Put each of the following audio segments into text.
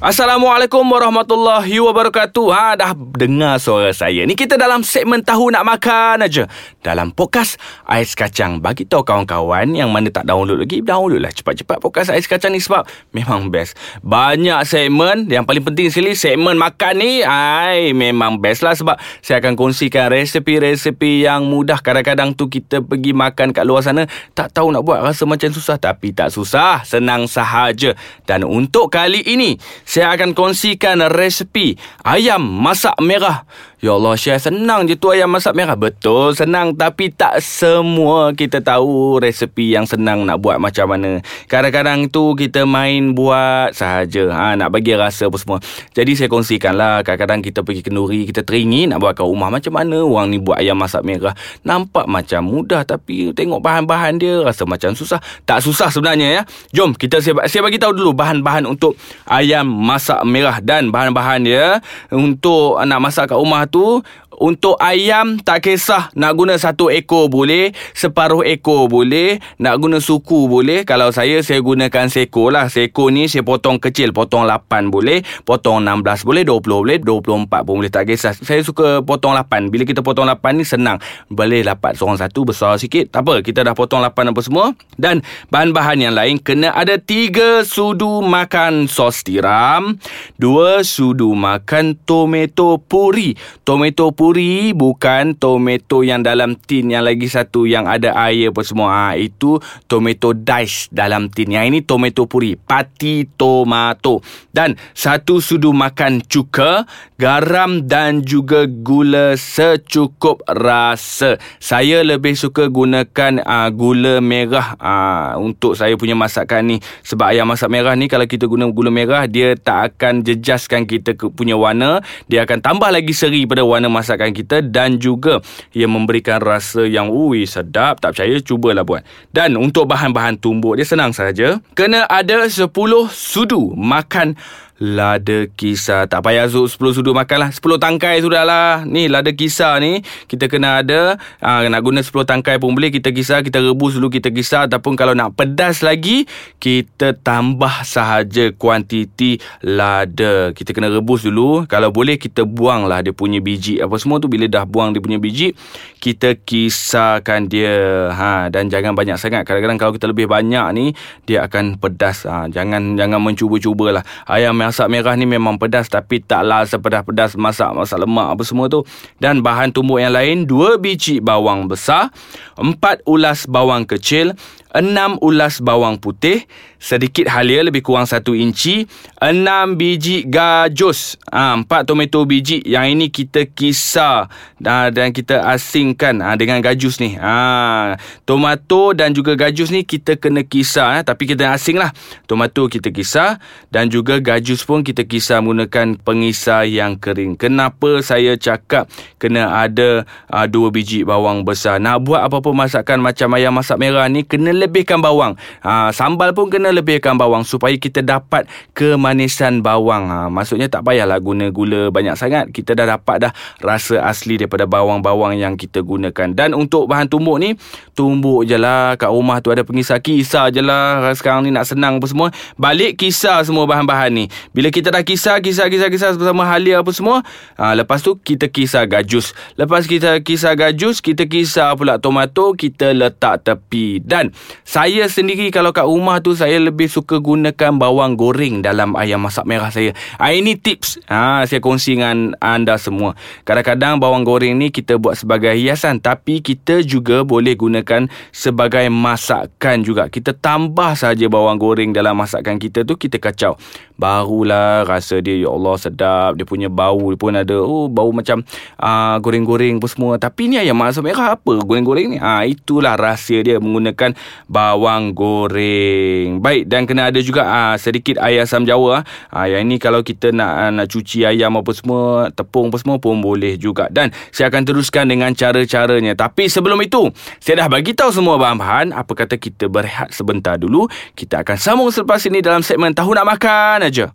Assalamualaikum warahmatullahi wabarakatuh. Ha dah dengar suara saya. Ni kita dalam segmen tahu nak makan aja. Dalam podcast Ais Kacang. Bagi tahu kawan-kawan yang mana tak download lagi, download lah cepat-cepat podcast Ais Kacang ni sebab memang best. Banyak segmen, yang paling penting sekali segmen makan ni, ai memang best lah sebab saya akan kongsikan resepi-resepi yang mudah. Kadang-kadang tu kita pergi makan kat luar sana, tak tahu nak buat rasa macam susah tapi tak susah, senang sahaja. Dan untuk kali ini saya akan kongsikan resepi ayam masak merah. Ya Allah, Syah senang je tu ayam masak merah. Betul, senang. Tapi tak semua kita tahu resepi yang senang nak buat macam mana. Kadang-kadang tu kita main buat sahaja. Ha, nak bagi rasa apa semua. Jadi saya kongsikan lah. Kadang-kadang kita pergi kenduri, kita teringin nak buat kat rumah. Macam mana orang ni buat ayam masak merah. Nampak macam mudah tapi tengok bahan-bahan dia rasa macam susah. Tak susah sebenarnya ya. Jom kita saya, saya bagi tahu dulu bahan-bahan untuk ayam masak merah dan bahan-bahan dia untuk nak masak kat rumah tu untuk ayam tak kisah nak guna satu ekor boleh, separuh ekor boleh, nak guna suku boleh. Kalau saya, saya gunakan seekor lah. Seekor ni saya potong kecil, potong 8 boleh, potong 16 boleh, 20 boleh, 24 pun boleh. Tak kisah. Saya suka potong 8. Bila kita potong 8 ni senang. Boleh dapat seorang satu besar sikit. Tak apa, kita dah potong 8 apa semua. Dan bahan-bahan yang lain kena ada 3 sudu makan sos tiram, 2 sudu makan tomato puri. Tomato puri bukan tomato yang dalam tin yang lagi satu yang ada air apa semua. Ha, itu tomato dice dalam tin. Yang ini tomato puri pati tomato. Dan satu sudu makan cuka garam dan juga gula secukup rasa. Saya lebih suka gunakan uh, gula merah. Uh, untuk saya punya masakan ni. Sebab ayam masak merah ni kalau kita guna gula merah dia tak akan jejaskan kita punya warna. Dia akan tambah lagi seri pada warna masakan kita dan juga ia memberikan rasa yang ui sedap. Tak percaya cubalah buat. Dan untuk bahan-bahan tumbuk dia senang saja. Kena ada 10 sudu makan Lada kisar Tak payah Zul 10 sudu makan lah. 10 tangkai sudah lah Ni lada kisar ni. Kita kena ada aa, Nak guna 10 tangkai pun boleh. Kita kisar Kita rebus dulu kita kisar Ataupun kalau nak pedas lagi Kita tambah sahaja Kuantiti lada. Kita kena rebus dulu. Kalau boleh kita buang lah Dia punya biji. Apa semua tu Bila dah buang dia punya biji Kita kisarkan dia. Ha, Dan jangan banyak sangat. Kadang-kadang kalau kita lebih banyak ni Dia akan pedas. Ha, Jangan jangan mencuba-cuba lah Ayam yang masak merah ni memang pedas tapi taklah sepedas-pedas masak masak lemak apa semua tu. Dan bahan tumbuk yang lain, dua biji bawang besar, empat ulas bawang kecil, enam ulas bawang putih, sedikit halia lebih kurang satu inci, enam biji gajus, ha, empat tomato biji yang ini kita kisar dan kita asingkan ha, dengan gajus ni. Ha, tomato dan juga gajus ni kita kena kisar, ha, tapi kita asing lah. Tomato kita kisar dan juga gajus pun kita kisar menggunakan pengisar yang kering. Kenapa saya cakap kena ada ha, dua biji bawang besar? Nak buat apa-apa masakan macam ayam masak merah ni, kena lebihkan bawang. Ha, sambal pun kena lebihkan bawang supaya kita dapat kemanisan bawang. Ha, maksudnya tak payahlah guna gula banyak sangat. Kita dah dapat dah rasa asli daripada bawang-bawang yang kita gunakan. Dan untuk bahan tumbuk ni, tumbuk je lah. Kat rumah tu ada pengisar. Kisar je lah. Sekarang ni nak senang apa semua. Balik kisar semua bahan-bahan ni. Bila kita dah kisar, kisar, kisar, kisar bersama halia apa semua. Ha, lepas tu kita kisar gajus. Lepas kita kisar gajus, kita kisar pula tomato. Kita letak tepi. Dan saya sendiri kalau kat rumah tu saya lebih suka gunakan bawang goreng dalam ayam masak merah saya. Ha, ini tips ha, saya kongsi dengan anda semua. Kadang-kadang bawang goreng ni kita buat sebagai hiasan tapi kita juga boleh gunakan sebagai masakan juga. Kita tambah saja bawang goreng dalam masakan kita tu kita kacau. Barulah rasa dia ya Allah sedap. Dia punya bau dia pun ada oh bau macam uh, goreng-goreng pun semua. Tapi ni ayam masak merah apa goreng-goreng ni? Ha, itulah rahsia dia menggunakan bawang goreng. Baik dan kena ada juga ah, sedikit air asam jawa. Ah. yang ini kalau kita nak aa, nak cuci ayam apa semua, tepung apa semua pun boleh juga. Dan saya akan teruskan dengan cara-caranya. Tapi sebelum itu, saya dah bagi tahu semua bahan-bahan. Apa kata kita berehat sebentar dulu. Kita akan sambung selepas ini dalam segmen Tahu Nak Makan aja.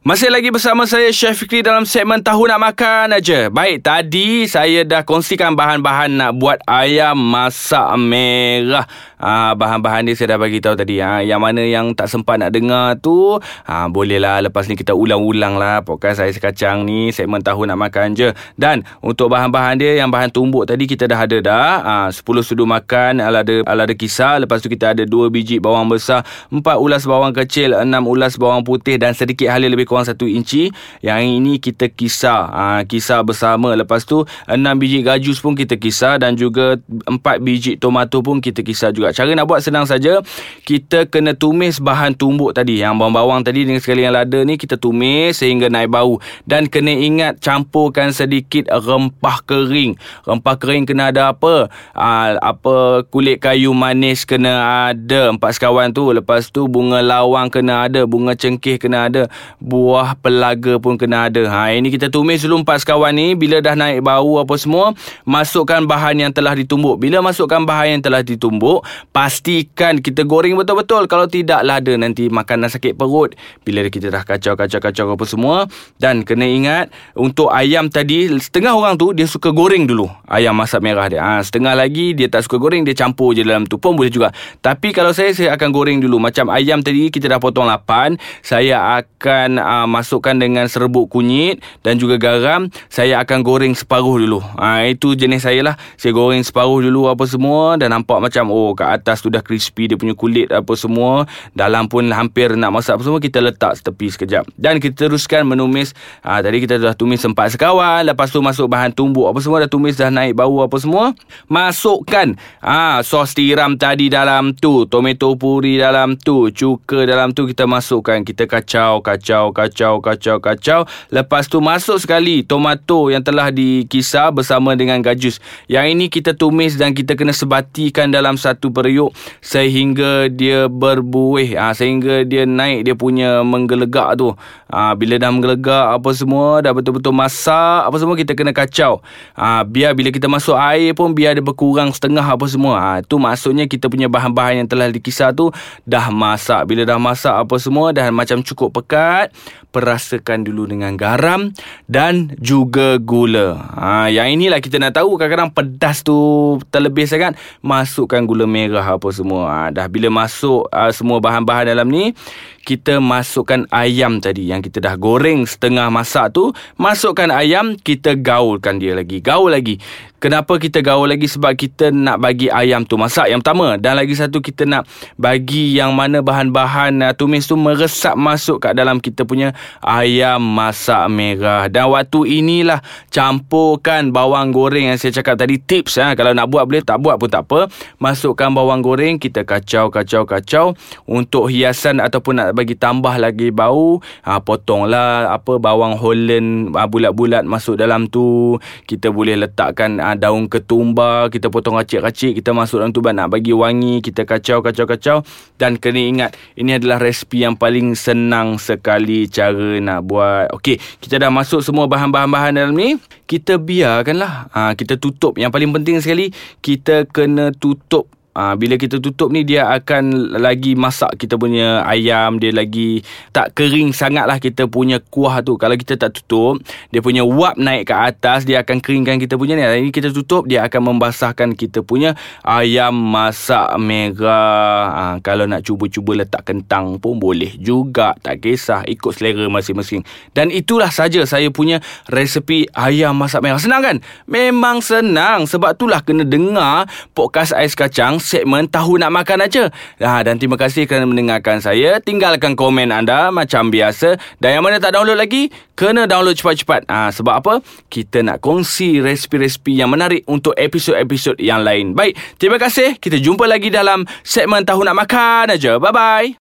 Masih lagi bersama saya Chef Fikri dalam segmen Tahu Nak Makan aja. Baik, tadi saya dah kongsikan bahan-bahan nak buat ayam masak merah. Uh, bahan-bahan dia saya dah bagi tahu tadi. Uh, yang mana yang tak sempat nak dengar tu, uh, bolehlah lepas ni kita ulang-ulang lah podcast ais kacang ni segmen tahu nak makan je. Dan untuk bahan-bahan dia yang bahan tumbuk tadi kita dah ada dah. Uh, 10 sudu makan ala ada ala ada kisar. Lepas tu kita ada 2 biji bawang besar, 4 ulas bawang kecil, 6 ulas bawang putih dan sedikit halia lebih kurang 1 inci. Yang ini kita kisar. Uh, kisar bersama. Lepas tu 6 biji gajus pun kita kisar dan juga 4 biji tomato pun kita kisar juga. Cara nak buat senang saja. Kita kena tumis bahan tumbuk tadi. Yang bawang-bawang tadi dengan sekali yang lada ni kita tumis sehingga naik bau. Dan kena ingat campurkan sedikit rempah kering. Rempah kering kena ada apa? Aa, apa kulit kayu manis kena ada. Empat sekawan tu. Lepas tu bunga lawang kena ada. Bunga cengkeh kena ada. Buah pelaga pun kena ada. Ha, ini kita tumis dulu empat sekawan ni. Bila dah naik bau apa semua. Masukkan bahan yang telah ditumbuk. Bila masukkan bahan yang telah ditumbuk. Pastikan kita goreng betul-betul. Kalau tidak lada nanti makanan sakit perut. Bila kita dah kacau-kacau-kacau apa semua. Dan kena ingat. Untuk ayam tadi. Setengah orang tu dia suka goreng dulu. Ayam masak merah dia. Ha, setengah lagi dia tak suka goreng. Dia campur je dalam tu pun boleh juga. Tapi kalau saya, saya akan goreng dulu. Macam ayam tadi kita dah potong lapan. Saya akan uh, masukkan dengan serbuk kunyit. Dan juga garam. Saya akan goreng separuh dulu. Ha, itu jenis saya lah. Saya goreng separuh dulu apa semua. Dan nampak macam oh kat atas tu dah crispy dia punya kulit apa semua. Dalam pun hampir nak masak apa semua. Kita letak tepi sekejap. Dan kita teruskan menumis. Ha, tadi kita dah tumis empat sekawan. Lepas tu masuk bahan tumbuk apa semua. Dah tumis dah naik bau apa semua. Masukkan ha, sos tiram tadi dalam tu. Tomato puri dalam tu. Cuka dalam tu kita masukkan. Kita kacau, kacau, kacau, kacau, kacau. Lepas tu masuk sekali tomato yang telah dikisar bersama dengan gajus. Yang ini kita tumis dan kita kena sebatikan dalam satu periuk sehingga dia berbuih. Ha, sehingga dia naik dia punya menggelegak tu. Ha, bila dah menggelegak apa semua, dah betul-betul masak apa semua kita kena kacau. Ha, biar bila kita masuk air pun biar dia berkurang setengah apa semua. Ha, tu maksudnya kita punya bahan-bahan yang telah dikisar tu dah masak. Bila dah masak apa semua dah macam cukup pekat, perasakan dulu dengan garam dan juga gula. Ha, yang inilah kita nak tahu kadang-kadang pedas tu terlebih sangat. Masukkan gula merah apa semua. Ha, dah bila masuk uh, semua bahan-bahan dalam ni, kita masukkan ayam tadi yang kita dah goreng setengah masak tu. Masukkan ayam, kita gaulkan dia lagi. Gaul lagi. Kenapa kita gaul lagi? Sebab kita nak bagi ayam tu masak yang pertama. Dan lagi satu kita nak bagi yang mana bahan-bahan uh, tumis tu meresap masuk kat dalam kita punya ayam masak merah. Dan waktu inilah campurkan bawang goreng yang saya cakap tadi. Tips ha? kalau nak buat boleh, tak buat pun tak apa. Masukkan bawang goreng, kita kacau, kacau, kacau. Untuk hiasan ataupun nak bagi tambah lagi bau, ha, potonglah apa bawang holland ha, bulat-bulat masuk dalam tu. Kita boleh letakkan ha, daun ketumbar kita potong racik-racik kita masuk dalam tu nak bagi wangi kita kacau kacau kacau. Dan kena ingat ini adalah resipi yang paling senang sekali cara nak buat. Okey kita dah masuk semua bahan-bahan dalam ni. Kita biarkanlah. Ha, kita tutup. Yang paling penting sekali kita kena tutup Ha, bila kita tutup ni dia akan lagi masak kita punya ayam dia lagi tak kering sangat lah kita punya kuah tu. Kalau kita tak tutup dia punya wap naik ke atas dia akan keringkan kita punya ni. Ini kita tutup dia akan membasahkan kita punya ayam masak merah. Ha, kalau nak cuba-cuba letak kentang pun boleh juga. Tak kisah ikut selera masing-masing. Dan itulah saja saya punya resepi ayam masak merah. Senang kan? Memang senang. Sebab itulah kena dengar podcast ais kacang segmen Tahu Nak Makan aja. Ha, dan terima kasih kerana mendengarkan saya. Tinggalkan komen anda macam biasa. Dan yang mana tak download lagi, kena download cepat-cepat. Ha, sebab apa? Kita nak kongsi resipi-resipi yang menarik untuk episod-episod yang lain. Baik, terima kasih. Kita jumpa lagi dalam segmen Tahu Nak Makan aja. Bye-bye.